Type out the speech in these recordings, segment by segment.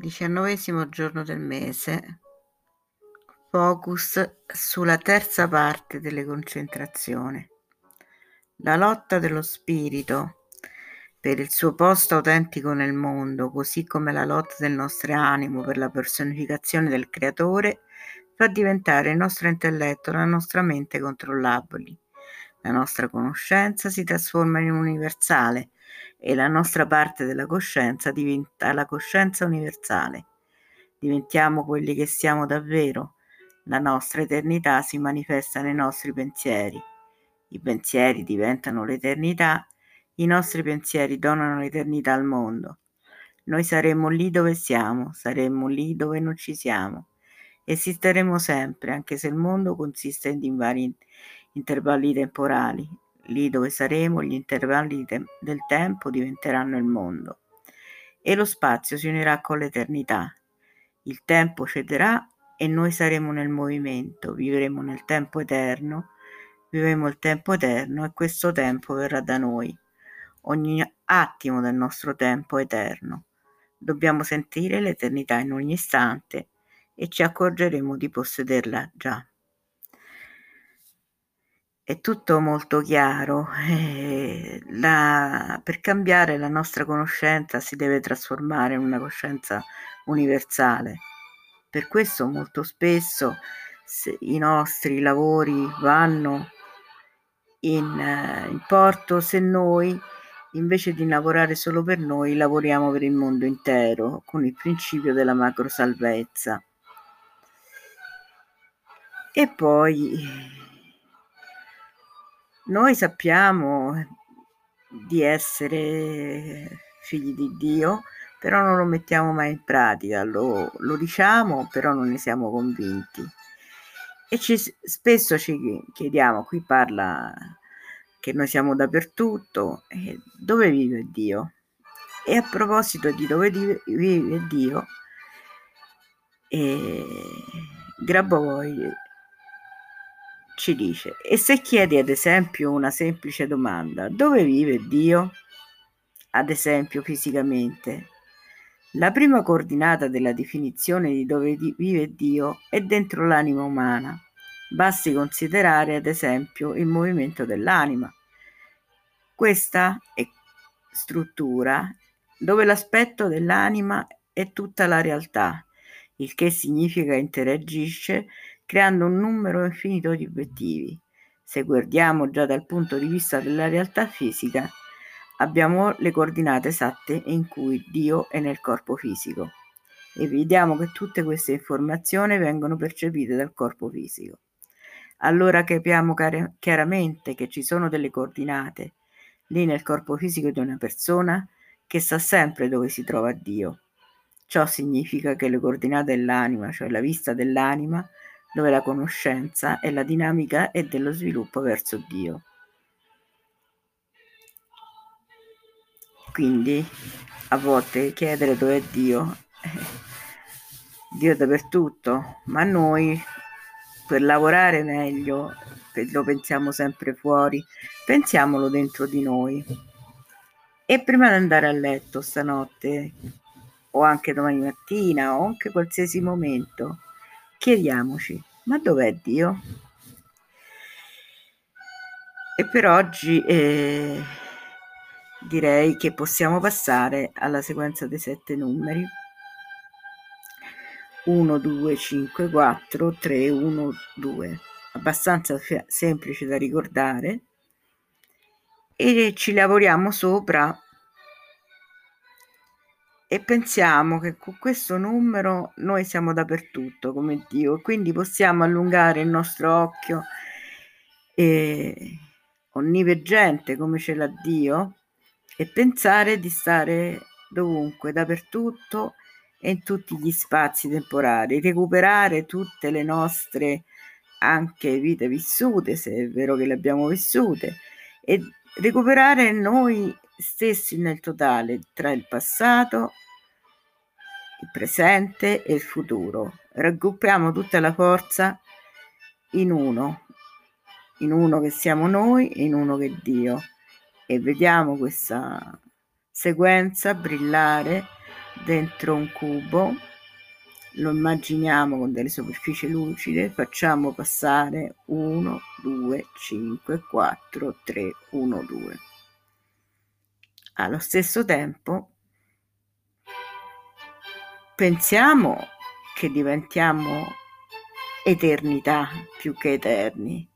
Diciannovesimo giorno del mese. Focus sulla terza parte delle concentrazioni. La lotta dello spirito per il suo posto autentico nel mondo, così come la lotta del nostro animo per la personificazione del creatore, fa diventare il nostro intelletto, la nostra mente controllabili. La nostra conoscenza si trasforma in universale e la nostra parte della coscienza diventa la coscienza universale. Diventiamo quelli che siamo davvero. La nostra eternità si manifesta nei nostri pensieri. I pensieri diventano l'eternità, i nostri pensieri donano l'eternità al mondo. Noi saremo lì dove siamo, saremo lì dove non ci siamo. Esisteremo sempre, anche se il mondo consiste in vari intervalli temporali lì dove saremo gli intervalli te- del tempo diventeranno il mondo e lo spazio si unirà con l'eternità. Il tempo cederà e noi saremo nel movimento, vivremo nel tempo eterno, vivremo il tempo eterno e questo tempo verrà da noi. Ogni attimo del nostro tempo eterno. Dobbiamo sentire l'eternità in ogni istante e ci accorgeremo di possederla già è tutto molto chiaro. Eh, la, per cambiare la nostra conoscenza si deve trasformare in una coscienza universale. Per questo molto spesso i nostri lavori vanno in, eh, in porto se noi invece di lavorare solo per noi lavoriamo per il mondo intero con il principio della macro salvezza. E poi noi sappiamo di essere figli di Dio, però non lo mettiamo mai in pratica, lo, lo diciamo, però non ne siamo convinti. E ci, spesso ci chiediamo, qui parla che noi siamo dappertutto, eh, dove vive Dio? E a proposito di dove vive Dio, eh, Grabovoi ci dice, e se chiedi ad esempio una semplice domanda, dove vive Dio? Ad esempio fisicamente. La prima coordinata della definizione di dove vive Dio è dentro l'anima umana. Basti considerare ad esempio il movimento dell'anima. Questa è struttura dove l'aspetto dell'anima è tutta la realtà, il che significa interagisce creando un numero infinito di obiettivi. Se guardiamo già dal punto di vista della realtà fisica, abbiamo le coordinate esatte in cui Dio è nel corpo fisico e vediamo che tutte queste informazioni vengono percepite dal corpo fisico. Allora capiamo chiaramente che ci sono delle coordinate lì nel corpo fisico di una persona che sa sempre dove si trova Dio. Ciò significa che le coordinate dell'anima, cioè la vista dell'anima, dove la conoscenza è la dinamica e dello sviluppo verso Dio. Quindi a volte chiedere dove è Dio, eh, Dio è dappertutto, ma noi per lavorare meglio, lo pensiamo sempre fuori, pensiamolo dentro di noi. E prima di andare a letto stanotte, o anche domani mattina, o anche qualsiasi momento, Chiediamoci, ma dov'è Dio? E per oggi eh, direi che possiamo passare alla sequenza dei sette numeri. 1, 2, 5, 4, 3, 1, 2. Abbastanza semplice da ricordare. E ci lavoriamo sopra e pensiamo che con questo numero noi siamo dappertutto come Dio e quindi possiamo allungare il nostro occhio eh, onniveggente come ce l'ha Dio e pensare di stare dovunque, dappertutto e in tutti gli spazi temporali, recuperare tutte le nostre anche vite vissute, se è vero che le abbiamo vissute, e recuperare noi stessi nel totale tra il passato il presente e il futuro. Raggruppiamo tutta la forza in uno, in uno che siamo noi e in uno che è Dio. E vediamo questa sequenza brillare dentro un cubo, lo immaginiamo con delle superfici lucide, facciamo passare 1, 2, 5, 4, 3, 1, 2. Allo stesso tempo pensiamo che diventiamo eternità più che eterni.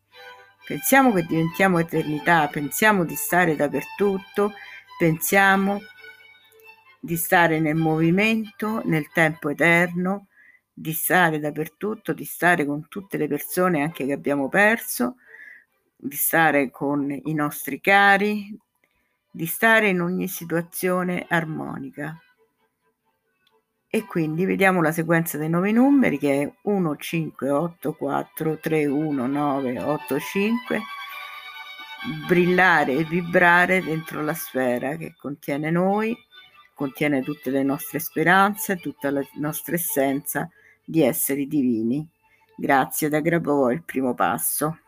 Pensiamo che diventiamo eternità, pensiamo di stare dappertutto, pensiamo di stare nel movimento, nel tempo eterno, di stare dappertutto, di stare con tutte le persone anche che abbiamo perso, di stare con i nostri cari, di stare in ogni situazione armonica. E quindi vediamo la sequenza dei nove numeri che è 1, 5, 8, 4, 3, 1, 9, 8, 5. Brillare e vibrare dentro la sfera che contiene noi, contiene tutte le nostre speranze, tutta la nostra essenza di esseri divini. Grazie da Grabovoi, il primo passo.